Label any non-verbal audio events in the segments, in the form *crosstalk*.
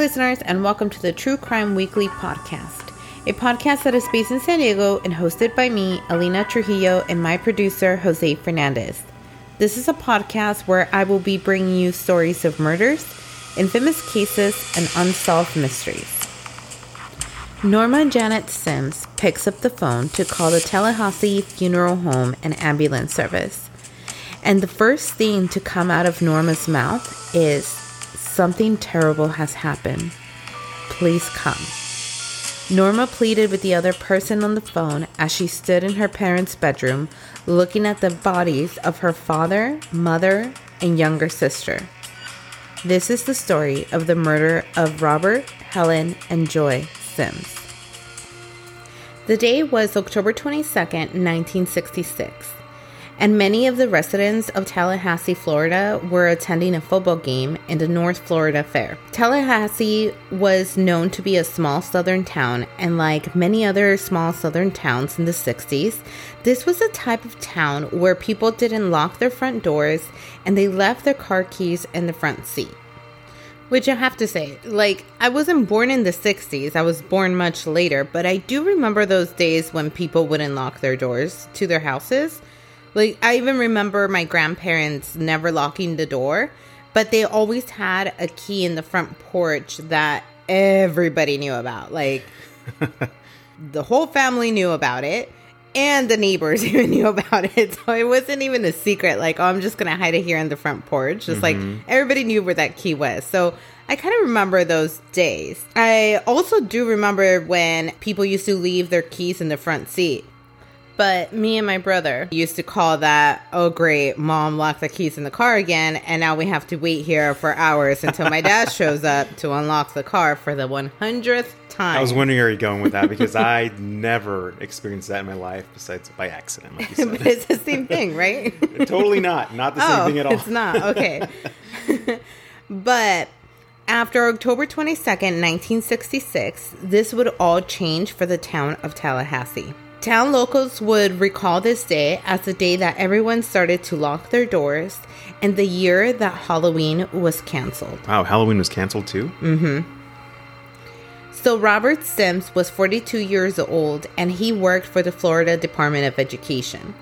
listeners, and welcome to the True Crime Weekly podcast, a podcast that is based in San Diego and hosted by me, Alina Trujillo, and my producer, Jose Fernandez. This is a podcast where I will be bringing you stories of murders, infamous cases, and unsolved mysteries. Norma Janet Sims picks up the phone to call the Tallahassee Funeral Home and Ambulance Service. And the first thing to come out of Norma's mouth is something terrible has happened. Please come. Norma pleaded with the other person on the phone as she stood in her parents' bedroom looking at the bodies of her father, mother, and younger sister. This is the story of the murder of Robert, Helen, and Joy Sims. The day was October 22nd, 1966 and many of the residents of Tallahassee, Florida were attending a football game in the North Florida Fair. Tallahassee was known to be a small southern town, and like many other small southern towns in the 60s, this was a type of town where people didn't lock their front doors and they left their car keys in the front seat. Which I have to say, like, I wasn't born in the 60s, I was born much later, but I do remember those days when people wouldn't lock their doors to their houses like I even remember my grandparents never locking the door, but they always had a key in the front porch that everybody knew about. Like *laughs* the whole family knew about it and the neighbors *laughs* even knew about it. So it wasn't even a secret like, oh, I'm just going to hide it here in the front porch. Just mm-hmm. like everybody knew where that key was. So I kind of remember those days. I also do remember when people used to leave their keys in the front seat. But me and my brother used to call that, oh, great, mom locked the keys in the car again. And now we have to wait here for hours until my dad *laughs* shows up to unlock the car for the 100th time. I was wondering where you're going with that because *laughs* I never experienced that in my life besides by accident. Like but it's the same thing, right? *laughs* totally not. Not the same oh, thing at all. It's not. Okay. but after October 22nd, 1966, this would all change for the town of Tallahassee. Town locals would recall this day as the day that everyone started to lock their doors and the year that Halloween was canceled. Wow, Halloween was canceled too? Mm hmm. So, Robert Sims was 42 years old and he worked for the Florida Department of Education.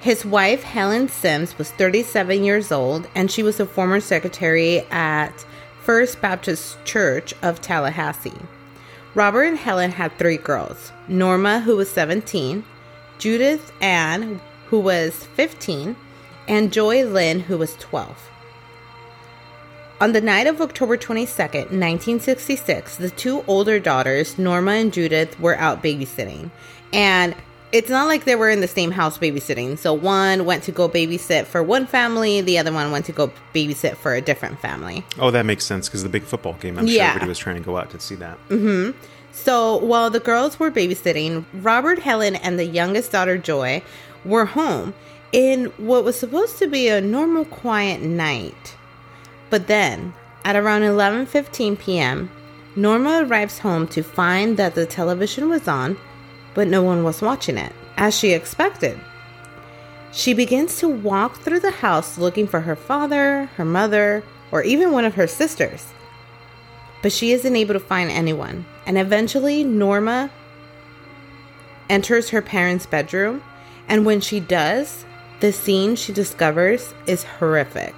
His wife, Helen Sims, was 37 years old and she was a former secretary at First Baptist Church of Tallahassee. Robert and Helen had three girls Norma, who was 17, Judith Ann, who was 15, and Joy Lynn, who was 12. On the night of October 22nd, 1966, the two older daughters, Norma and Judith, were out babysitting. And it's not like they were in the same house babysitting. So one went to go babysit for one family, the other one went to go babysit for a different family. Oh, that makes sense because the big football game. I'm yeah. sure everybody was trying to go out to see that. Mm-hmm. So while the girls were babysitting, Robert, Helen, and the youngest daughter Joy were home in what was supposed to be a normal, quiet night. But then, at around 11:15 p.m., Norma arrives home to find that the television was on but no one was watching it, as she expected. She begins to walk through the house looking for her father, her mother, or even one of her sisters. But she isn't able to find anyone, and eventually Norma enters her parents' bedroom, and when she does, the scene she discovers is horrific.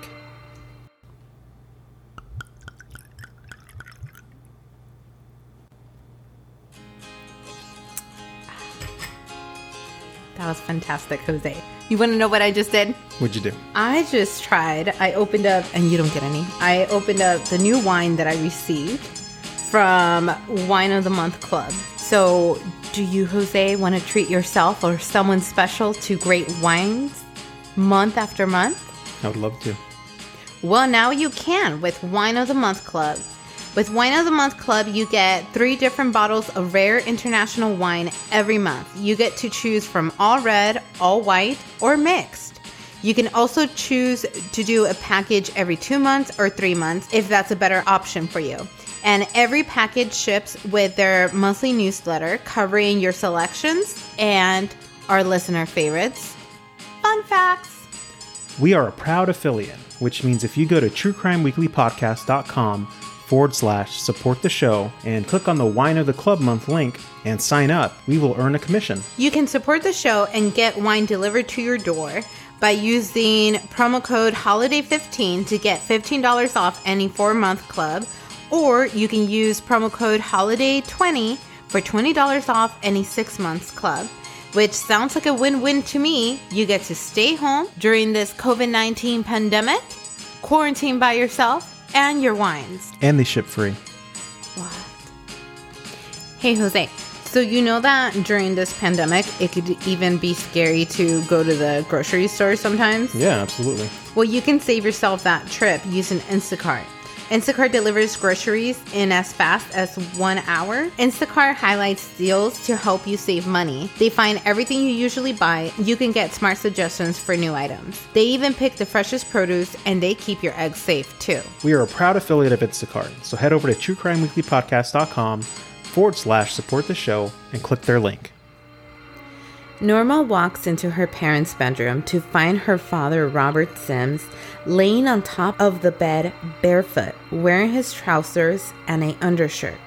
That was fantastic, Jose. You want to know what I just did? What'd you do? I just tried. I opened up, and you don't get any. I opened up the new wine that I received from Wine of the Month Club. So, do you, Jose, want to treat yourself or someone special to great wines month after month? I would love to. Well, now you can with Wine of the Month Club. With Wine of the Month Club, you get three different bottles of rare international wine every month. You get to choose from all red, all white, or mixed. You can also choose to do a package every two months or three months if that's a better option for you. And every package ships with their monthly newsletter covering your selections and our listener favorites. Fun facts. We are a proud affiliate, which means if you go to truecrimeweeklypodcast.com forward slash support the show and click on the Wine of the Club month link and sign up. We will earn a commission. You can support the show and get wine delivered to your door by using promo code HOLIDAY15 to get $15 off any four month club, or you can use promo code HOLIDAY20 for $20 off any six months club. Which sounds like a win win to me. You get to stay home during this COVID 19 pandemic, quarantine by yourself, and your wines. And they ship free. What? Hey, Jose. So, you know that during this pandemic, it could even be scary to go to the grocery store sometimes? Yeah, absolutely. Well, you can save yourself that trip using Instacart. Instacart delivers groceries in as fast as one hour. Instacart highlights deals to help you save money. They find everything you usually buy. You can get smart suggestions for new items. They even pick the freshest produce and they keep your eggs safe too. We are a proud affiliate of Instacart, so head over to truecrimeweeklypodcast.com forward slash support the show and click their link. Norma walks into her parents' bedroom to find her father, Robert Sims, laying on top of the bed barefoot, wearing his trousers and a undershirt.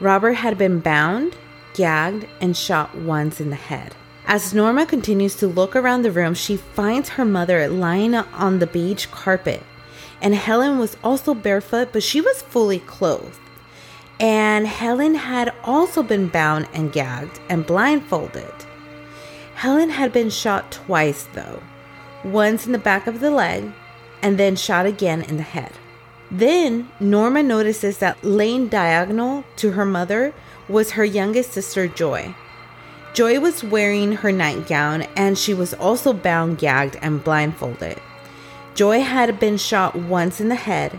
Robert had been bound, gagged, and shot once in the head. As Norma continues to look around the room, she finds her mother lying on the beige carpet. And Helen was also barefoot, but she was fully clothed. And Helen had also been bound and gagged and blindfolded. Helen had been shot twice, though once in the back of the leg and then shot again in the head. Then Norma notices that laying diagonal to her mother was her youngest sister, Joy. Joy was wearing her nightgown and she was also bound, gagged, and blindfolded. Joy had been shot once in the head,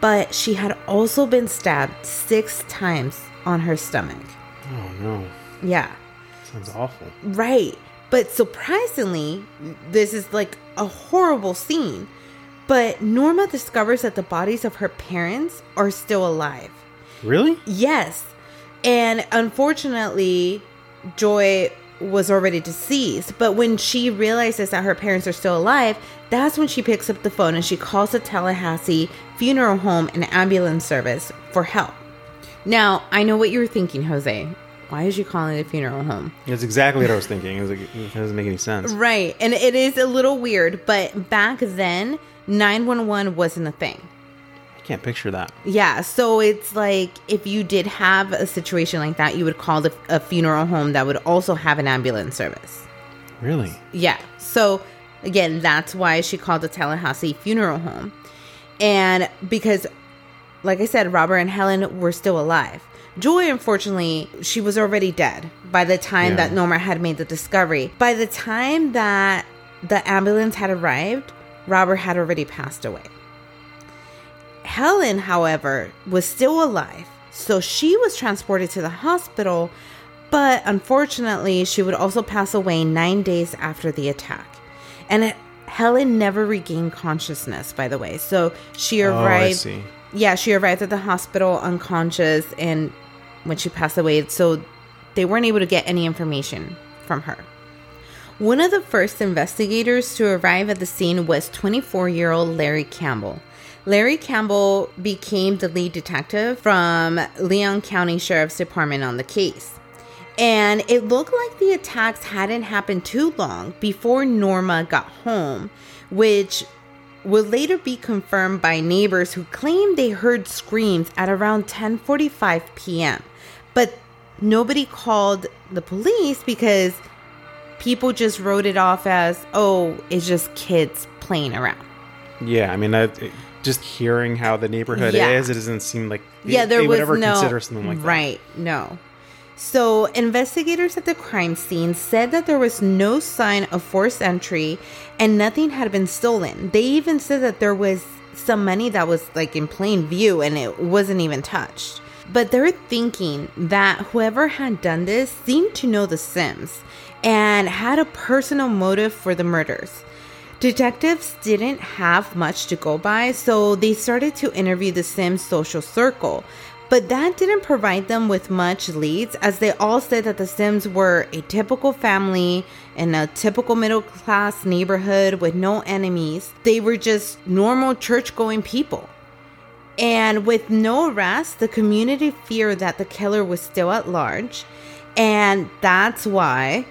but she had also been stabbed six times on her stomach. Oh no. Yeah. Sounds awful. Right. But surprisingly, this is like a horrible scene. But Norma discovers that the bodies of her parents are still alive. Really? Yes. And unfortunately, Joy was already deceased. But when she realizes that her parents are still alive, that's when she picks up the phone and she calls the Tallahassee funeral home and ambulance service for help. Now, I know what you were thinking, Jose why is she calling it a funeral home? That's exactly what I was thinking. It, was like, it doesn't make any sense. Right. And it is a little weird, but back then, 911 wasn't a thing. I can't picture that. Yeah. So it's like if you did have a situation like that, you would call the, a funeral home that would also have an ambulance service. Really? Yeah. So again, that's why she called the Tallahassee funeral home. And because, like I said, Robert and Helen were still alive. Joy, unfortunately, she was already dead by the time yeah. that Norma had made the discovery. By the time that the ambulance had arrived, Robert had already passed away. Helen, however, was still alive, so she was transported to the hospital, but unfortunately, she would also pass away nine days after the attack. And it, Helen never regained consciousness, by the way. So she oh, arrived. Oh, yeah, she arrived at the hospital unconscious and when she passed away, so they weren't able to get any information from her. One of the first investigators to arrive at the scene was 24 year old Larry Campbell. Larry Campbell became the lead detective from Leon County Sheriff's Department on the case. And it looked like the attacks hadn't happened too long before Norma got home, which would later be confirmed by neighbors who claimed they heard screams at around 10:45 p.m. But nobody called the police because people just wrote it off as, "Oh, it's just kids playing around." Yeah, I mean, I, just hearing how the neighborhood yeah. is, it doesn't seem like yeah, there they was would ever no, consider something like that. Right? No. So, investigators at the crime scene said that there was no sign of forced entry and nothing had been stolen. They even said that there was some money that was like in plain view and it wasn't even touched. But they're thinking that whoever had done this seemed to know the Sims and had a personal motive for the murders. Detectives didn't have much to go by, so they started to interview the Sims social circle. But that didn't provide them with much leads as they all said that the Sims were a typical family in a typical middle class neighborhood with no enemies. They were just normal church going people. And with no arrest, the community feared that the killer was still at large. And that's why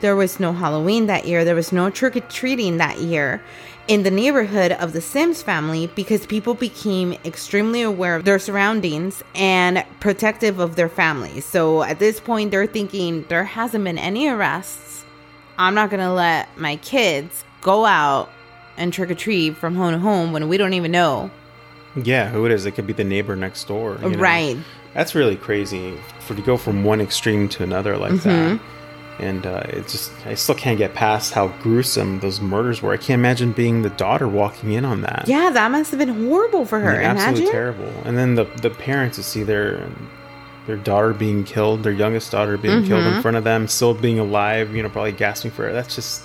there was no Halloween that year. There was no trick or treating that year in the neighborhood of the Sims family because people became extremely aware of their surroundings and protective of their families. So at this point, they're thinking there hasn't been any arrests. I'm not going to let my kids go out and trick or treat from home to home when we don't even know. Yeah, who it is? It could be the neighbor next door. you know? Right. That's really crazy for to go from one extreme to another like that. And uh, it just, I still can't get past how gruesome those murders were. I can't imagine being the daughter walking in on that. Yeah, that must have been horrible for her. Like, absolutely Imagine. terrible. And then the the parents to see their their daughter being killed, their youngest daughter being killed Mm-hmm. in front of them, still being alive, you know, probably gasping for air. That's just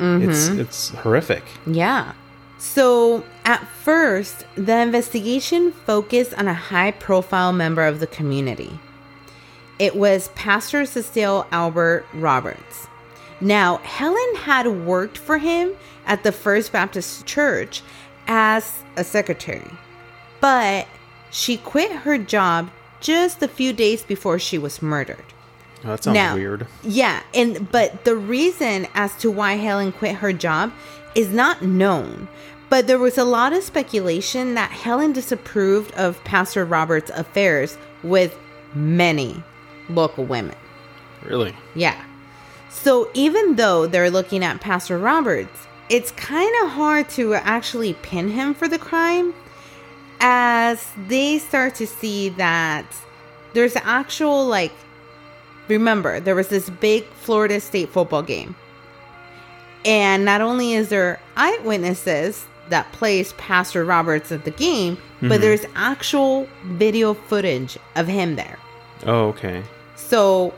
it's Mm-hmm. it's horrific. Yeah. So, at first, the investigation focused on a high profile member of the community. It was Pastor Cecile Albert Roberts. Now, Helen had worked for him at the First Baptist Church as a secretary, but she quit her job just a few days before she was murdered. Oh, that sounds Now- weird. Yeah, and but the reason as to why Helen quit her job is not known. But there was a lot of speculation that Helen disapproved of Pastor Roberts' affairs with many local women. Really. Yeah. So even though they're looking at Pastor Roberts, it's kind of hard to actually pin him for the crime as they start to see that there's actual like remember there was this big Florida State football game. And not only is there eyewitnesses that plays Pastor Roberts at the game, but there's actual video footage of him there. Oh, okay. So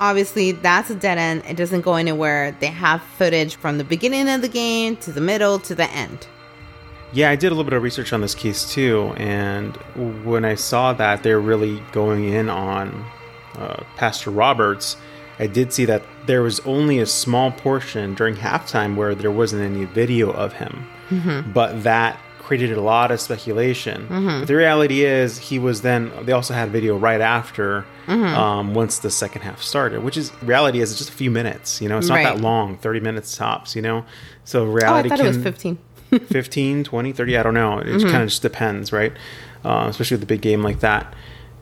obviously that's a dead end. It doesn't go anywhere. They have footage from the beginning of the game to the middle to the end. Yeah, I did a little bit of research on this case too, and when I saw that they're really going in on uh, Pastor Roberts, I did see that there was only a small portion during halftime where there wasn't any video of him, but that created a lot of speculation. But the reality is, he was then. They also had video right after, um, once the second half started, which is reality is just a few minutes. You know, it's not that long, thirty minutes tops. You know, so Oh, I reality thought can it was 15. *laughs* 15 20 30 i don't know it Mm-hmm. kind of just depends right uh, especially with a big game like that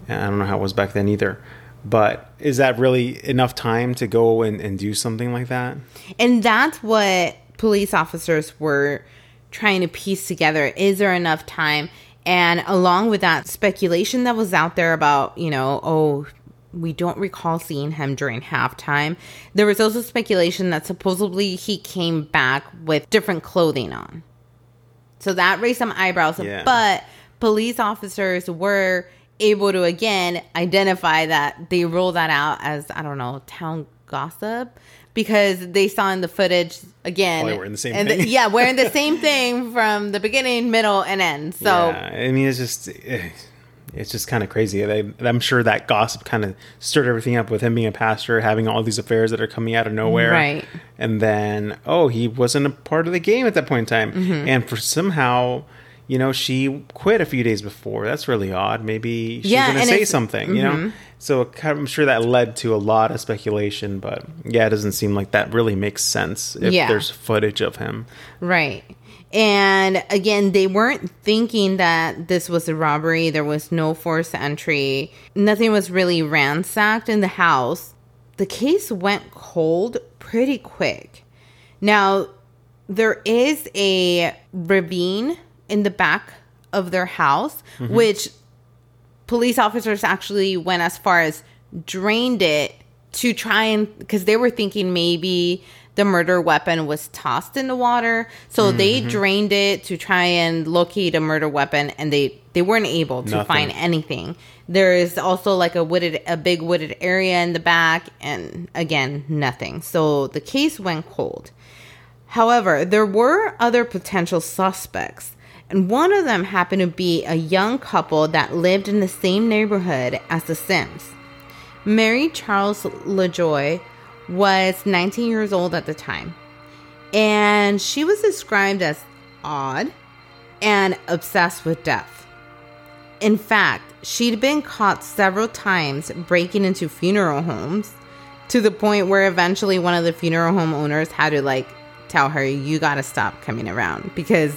i don't know how it was back then either but is that really enough time to go and, and do something like that And that's what police officers were trying to piece together. Is there enough time? And along with that speculation that was out there about, you know, oh, we don't recall seeing him during halftime. There was also speculation that supposedly he came back with different clothing on. So that raised some eyebrows. Yeah. But police officers were able to again identify that they ruled that out as I don't know town gossip because they saw in the footage again. Oh, in the same and thing. yeah, wearing the *laughs* same thing from the beginning, middle, and end. So yeah i mean it's just eh, it's just kind of crazy They- i'm sure that gossip kind of stirred everything up with him being a pastor having all these affairs that are coming out of nowhere Right. and then oh he wasn't a part of the game at that point in time Mm-hmm. and for somehow you know she quit a few days before that's really odd maybe she's Yeah, gonna and say something you know mm-hmm. so kind of- i'm sure that led to a lot of speculation but yeah it doesn't seem like that really makes sense if Yeah. there's footage of him Right. And again, they weren't thinking that this was a robbery. There was no forced entry. Nothing was really ransacked in the house. The case went cold pretty quick. Now, there is a ravine in the back of their house, mm-hmm. which police officers actually went as far as drained it to try and because they were thinking maybe the murder weapon was tossed in the water. So they mm-hmm. drained it to try and locate a murder weapon and they they weren't able to Nothing. find anything. There is also like a wooded a big wooded area in the back and again nothing. So the case went cold. However, there were other potential suspects, and one of them happened to be a young couple that lived in the same neighborhood as the Sims. Mary Charles LaJoy was 19 years old at the time, and she was described as odd and obsessed with death. In fact, she'd been caught several times breaking into funeral homes to the point where eventually one of the funeral home owners had to like tell her, "You got to stop coming around," because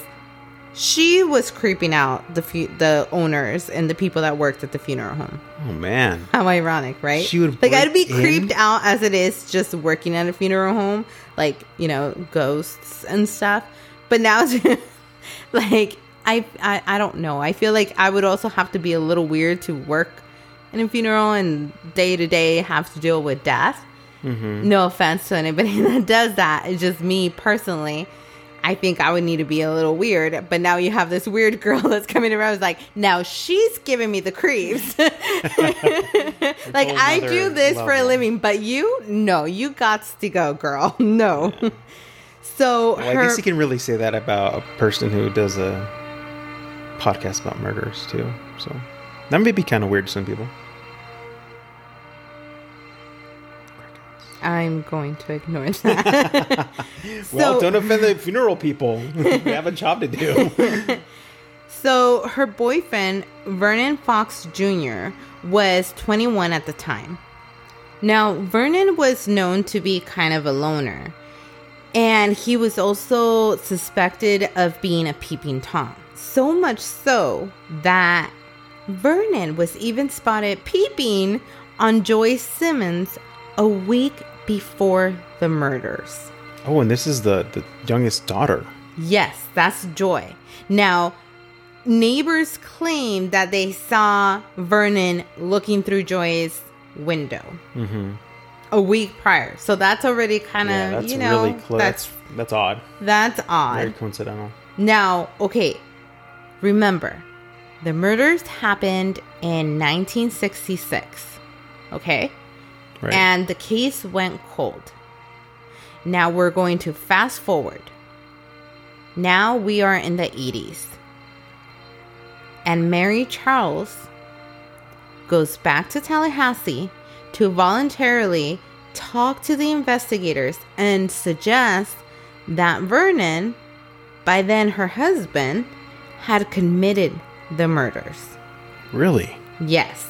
she was creeping out the fu- the owners and the people that worked at the funeral home. Oh man. How ironic, right? She would like I'd be in? creeped out as it is just working at a funeral home, like you know ghosts and stuff. But now, *laughs* like I, I I don't know. I feel like I would also have to be a little weird to work in a funeral and day to day have to deal with death. Mm-hmm. No offense to anybody *laughs* that does that. It's just me personally. I think I would need to be a little weird, but now you have this weird girl *laughs* that's coming around. It's like now she's giving me the creeps. *laughs* like I do this for a living, but you, no, you got to go, girl. *laughs* No. So Well, I guess you can really say that about a person who does a podcast about murders too. So that may be kind of weird to some people. I'm going to ignore that. *laughs* *laughs* well, So- don't offend the funeral people. *laughs* we have a job to do. So her boyfriend, Vernon Fox Jr., was 21 at the time. Now, Vernon was known to be kind of a loner, and he was also suspected of being a peeping Tom. So much so that Vernon was even spotted peeping on Joyce Simmons a week before the murders. oh, and this is the the youngest daughter. Yes, that's Joy. Now, neighbors claim that they saw Vernon looking through Joy's window a week prior. So that's already kind of, Mm-hmm. Yeah, you know, really close. that's That's odd. that's odd. Very coincidental. Now, okay, remember, the murders happened in 1966. Okay? Right. and the case went cold. Now we're going to fast forward. Now we are in the 80s. And Mary Charles goes back to Tallahassee to voluntarily talk to the investigators and suggest that Vernon, by then her husband, had committed the murders. really? Yes.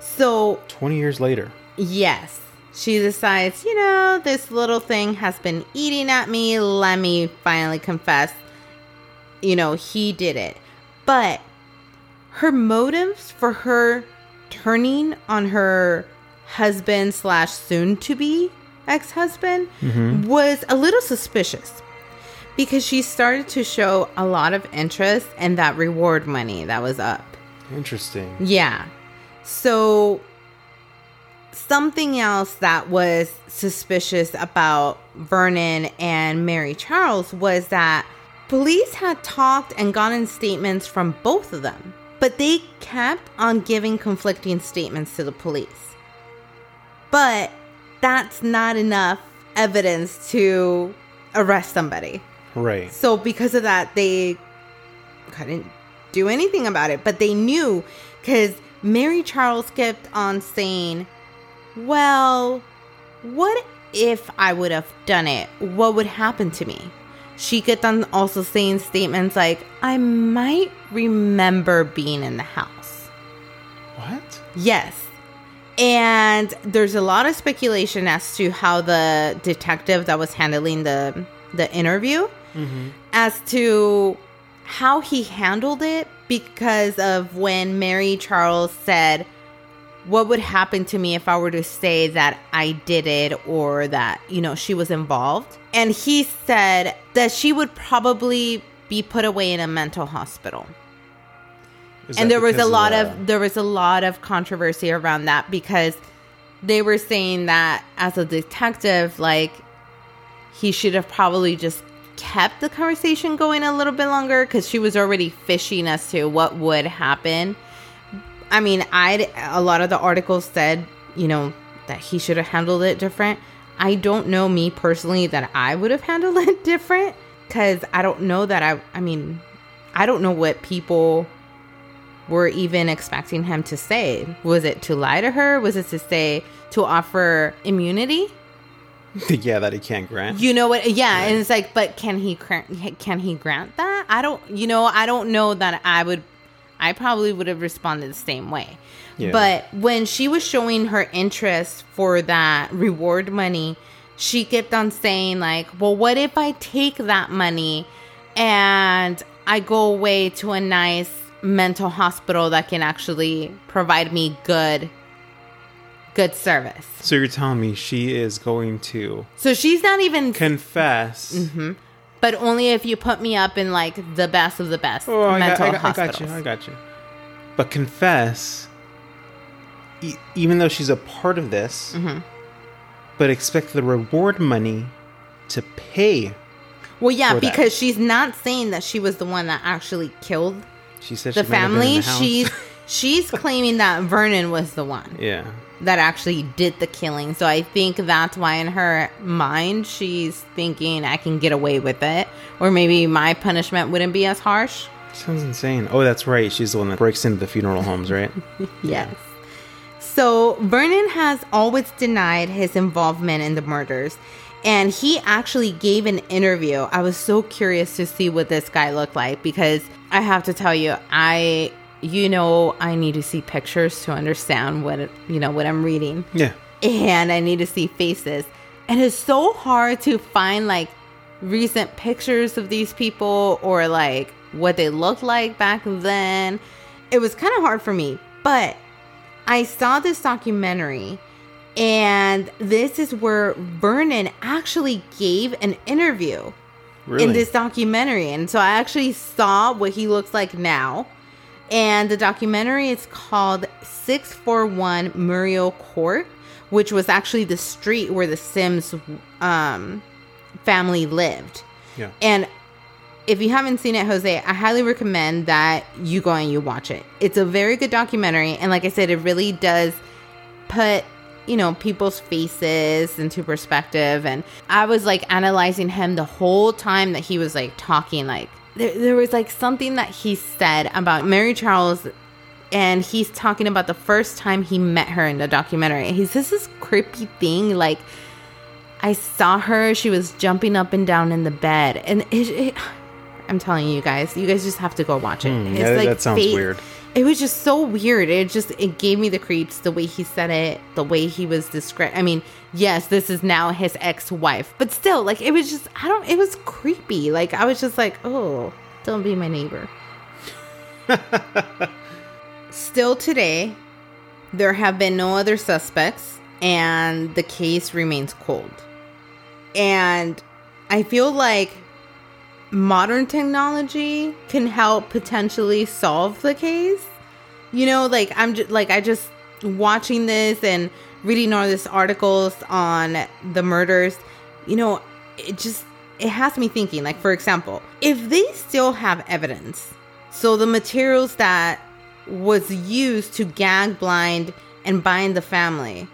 So Twenty years later. Yes. She decides, you know, this little thing has been eating at me. Let me finally confess, you know, he did it. But her motives for her turning on her husband slash soon to be ex husband mm-hmm. was a little suspicious because she started to show a lot of interest in that reward money that was up. Interesting. Yeah. So something else that was suspicious about Vernon and Mary Charles was that police had talked and gotten statements from both of them, but they kept on giving conflicting statements to the police. But that's not enough evidence to arrest somebody. Right. So because of that, they couldn't do anything about it. But they knew because Mary Charles kept on saying, "Well, what if I would have done it? What would happen to me?" She kept on also saying statements like, "I might remember being in the house." What? Yes. And there's a lot of speculation as to how the detective that was handling the the interview mm-hmm. as to how he handled it because of when Mary Charles said what would happen to me if I were to say that I did it or that, you know, she was involved. And he said that she would probably be put away in a mental hospital Is and there was a lot the- of there was a lot of controversy around that because they were saying that as a detective like he should have probably just kept the conversation going a little bit longer because she was already fishing as to what would happen i mean i a lot of the articles said you know that he should have handled it different i don't know me personally that i would have handled *laughs* it different because i don't know that i i mean i don't know what people were even expecting him to say. Was it to lie to her? Was it to say to offer immunity? *laughs* yeah, that he can't grant. You know what? Yeah, and it's like, but can he? Can he grant that? I don't. You know, I don't know that I would. I probably would have responded the same way. Yeah. But when she was showing her interest for that reward money, she kept on saying, like, well, what if I take that money and I go away to a nice mental hospital that can actually provide me good good service. So you're telling me she is going to So she's not even confess? Mm-hmm. But only if you put me up in like the best of the best Oh, I got, mental I, got, I got you. I got you. But confess, e- even though she's a part of this, Mm-hmm. but expect the reward money to pay. Well, yeah, for that. because she's not saying that she was the one that actually killed She said the she might been in family. the she's she's claiming that Vernon was the one yeah. That actually did the killing. So I think that's why in her mind she's thinking I can get away with it, or maybe my punishment wouldn't be as harsh. Sounds insane. Oh, that's right. She's the one that breaks into the funeral homes, right? *laughs* Yes. So Vernon has always denied his involvement in the murders. And he actually gave an interview. I was so curious to see what this guy looked like because I have to tell you, I, you know, I need to see pictures to understand what, it, you know, what I'm reading. yeah. And I need to see faces. And it's so hard to find like recent pictures of these people or like what they looked like back then. It was kind of hard for me, but I saw this documentary, and this is where Vernon actually gave an interview Really? in this documentary. And so I actually saw what he looks like now. And the documentary is called 641 Muriel Court, which was actually the street where the Sims um, family lived. yeah. And if you haven't seen it, Jose, I highly recommend that you go and you watch it. It's a very good documentary. And like I said, it really does put, you know, people's faces into perspective. And I was like analyzing him the whole time that he was like talking. Like, there, there was like something that he said about Mary Charles. And he's talking about the first time he met her in the documentary. He says this creepy thing like, I saw her. She was jumping up and down in the bed, and it. it I'm telling you guys, you guys just have to go watch it. Hmm, yeah, that sounds weird. It was just so weird. It just it gave me the creeps. The way he said it, the way he was described. I mean, yes, this is now his ex-wife, but still, like it was just I don't. It was creepy. Like I was just like, oh, don't be my neighbor. *laughs* Still today, there have been no other suspects, and the case remains cold. And I feel like modern technology can help potentially solve the case. You know, like I'm just like I just watching this and reading all these articles on the murders. You know, it just it has me thinking. Like for example, if they still have evidence, so the materials that was used to gag, blind, and bind the family,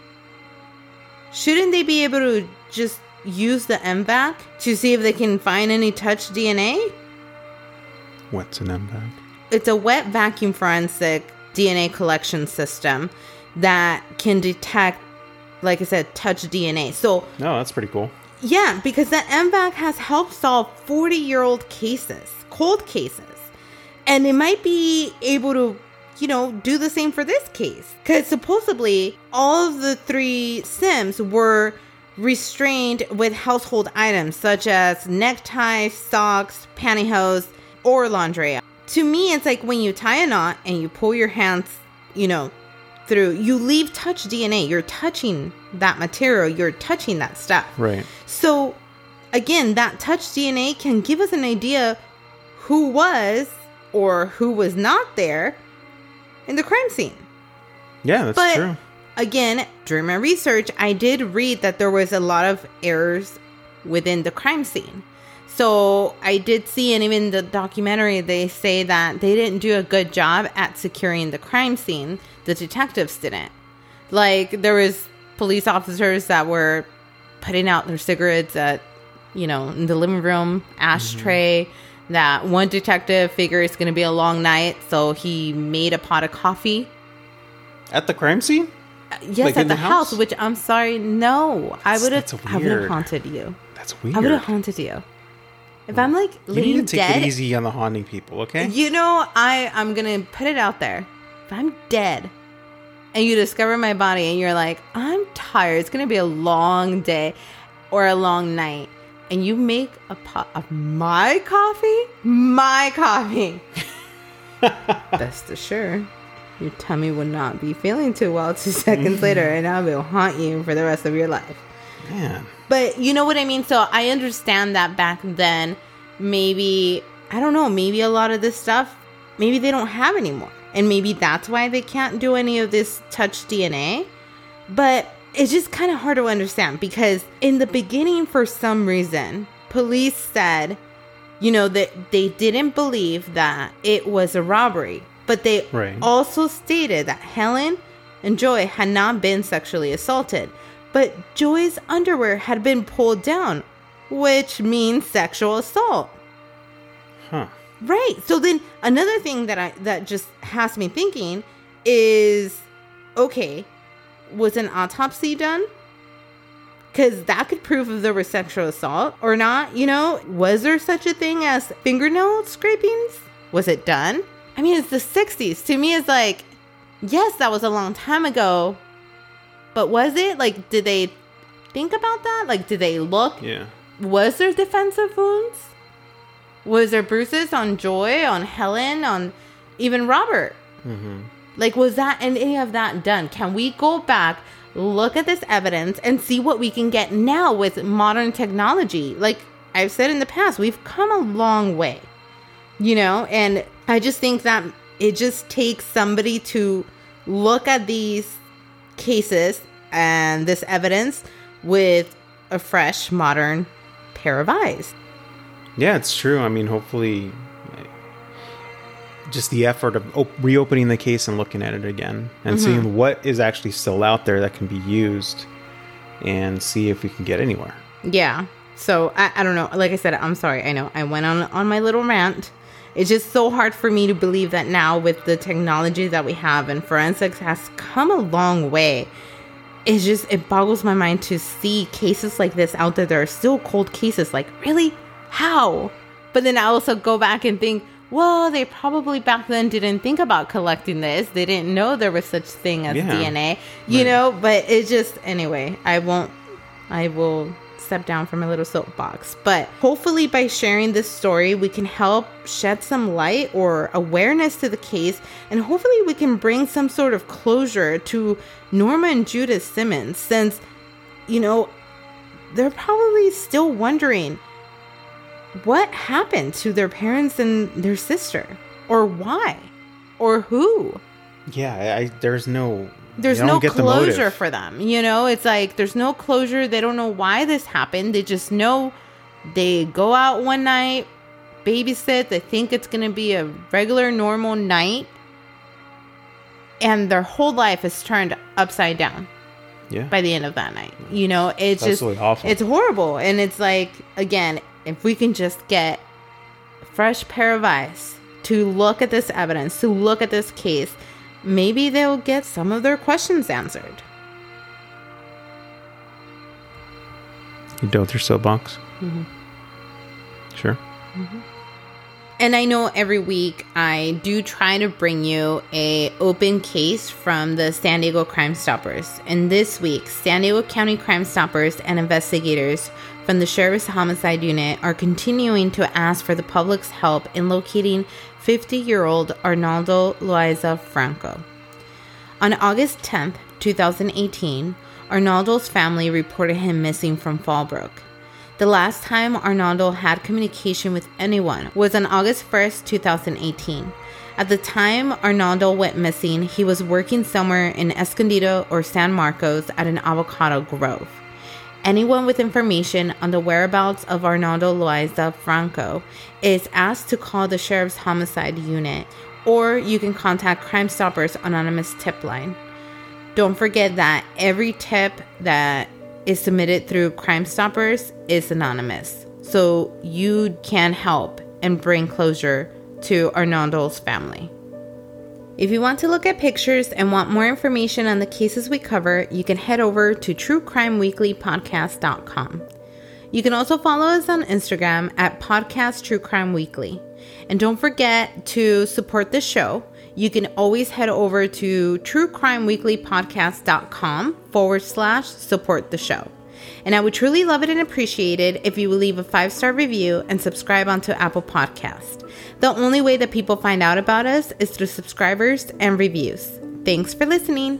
shouldn't they be able to just use the MVAC to see if they can find any touch DNA? What's an MVAC? It's a wet vacuum forensic DNA collection system that can detect, like I said, touch DNA. So, No, that's pretty cool. yeah, because the MVAC has helped solve 40 year old cases, cold cases. And it might be able to, you know, do the same for this case. Because supposedly all of the three Sims were restrained with household items such as neckties, socks, pantyhose, or laundry. To me, it's like when you tie a knot and you pull your hands, you know, through, you leave touch DNA. You're touching that material, you're touching that stuff. Right. So, again, that touch DNA can give us an idea who was or who was not there in the crime scene. Yeah, that's But true. Again, during my research, I did read that there was a lot of errors within the crime scene. So I did see, and even the documentary, they say that they didn't do a good job at securing the crime scene. The detectives didn't. Like there was police officers that were putting out their cigarettes at, you know, in the living room ashtray. Mm-hmm. That one detective figured it's going to be a long night, so he made a pot of coffee At the crime scene? Yes, Like at the, the house? house? which I'm sorry, no. I would have I would have haunted you. That's weird. I would have haunted you. If I'm like You laying need to take dead, it easy on the haunting people, okay? you know, I I'm gonna put it out there. If I'm dead, and you discover my body, and you're like, I'm tired. It's gonna be a long day, or a long night, and you make a pot of my coffee, my coffee. *laughs* Best assured, your tummy would not be feeling too well two *laughs* seconds later, mm-hmm. and I will haunt you for the rest of your life. Yeah. But you know what I mean? So I understand that back then, maybe, I don't know, maybe a lot of this stuff, maybe they don't have anymore. And maybe that's why they can't do any of this touch DNA. But it's just kind of hard to understand because in the beginning, for some reason, police said, you know, that they didn't believe that it was a robbery. But they Right. also stated that Helen and Joy had not been sexually assaulted, but Joy's underwear had been pulled down, which means sexual assault. Huh. Right. So then another thing that I that just has me thinking is okay, was an autopsy done? Cuz that could prove if there was sexual assault or not, you know? Was there such a thing as fingernail scrapings? Was it done? I mean, it's the 60s. To me it's like yes, that was a long time ago. But was it? Like did they think about that? Like did they look Yeah. was there defensive wounds? Was there bruises on Joy, on Helen, on even Robert? Mm-hmm. Like, was that and any of that done? Can we go back, look at this evidence, and see what we can get now with modern technology? Like I've said in the past, we've come a long way, you know, and I just think that it just takes somebody to look at these cases and this evidence with a fresh, modern pair of eyes. Yeah, it's true. I mean, hopefully, just the effort of op- reopening the case and looking at it again and mm-hmm. seeing what is actually still out there that can be used and see if we can get anywhere. Yeah. So I, I don't know. Like I said, I'm sorry. I know I went on on my little rant. It's just so hard for me to believe that now with the technology that we have and forensics has come a long way. It's just it boggles my mind to see cases like this out there. There are still cold cases. Like really, how? But then I also go back and think, well, they probably back then didn't think about collecting this. They didn't know there was such thing as Yeah. DNA, you Right. know. But it just anyway. I won't. I will step down from a little soapbox. But hopefully, by sharing this story, we can help shed some light or awareness to the case, and hopefully, we can bring some sort of closure to Norma and Judith Simmons, since, you know, they're probably still wondering what happened to their parents and their sister, or why, or who Yeah, I, there's no. There's no get the closure for them. You know, it's like there's no closure. They don't know why this happened. They just know they go out one night, babysit. They think it's going to be a regular, normal night. And their whole life is turned upside down Yeah. by the end of that night. You know, it's It's just awful. it's horrible. And it's like again, if we can just get a fresh pair of eyes to look at this evidence, to look at this case, maybe they'll get some of their questions answered. You with your soapbox? Mm-hmm. Sure. And I know every week I do try to bring you a open case from the San Diego Crime Stoppers. And this week, San Diego County Crime Stoppers and investigators from the Sheriff's Homicide Unit are continuing to ask for the public's help in locating 50-year-old Arnaldo Loaiza Franco. On August 10th, 2018, Arnaldo's family reported him missing from Fallbrook. The last time Arnaldo had communication with anyone was on August 1st, 2018. At the time Arnaldo went missing, he was working somewhere in Escondido or San Marcos at an avocado grove. Anyone with information on the whereabouts of Arnaldo Loaiza Franco is asked to call the Sheriff's Homicide Unit, or you can contact Crime Stoppers Anonymous Tip Line. Don't forget that every tip that is submitted through Crime Stoppers is anonymous. So you can help and bring closure to Arnaldo's family. If you want to look at pictures and want more information on the cases we cover, you can head over to truecrimeweeklypodcast.com. You can also follow us on Instagram at Podcast True Crime Weekly. And don't forget to support the show. You can always head over to truecrimeweeklypodcast.com forward slash support the show. And I would truly love it and appreciate it if you would leave a five star review and subscribe onto Apple Podcast. The only way that people find out about us is through subscribers and reviews. Thanks for listening.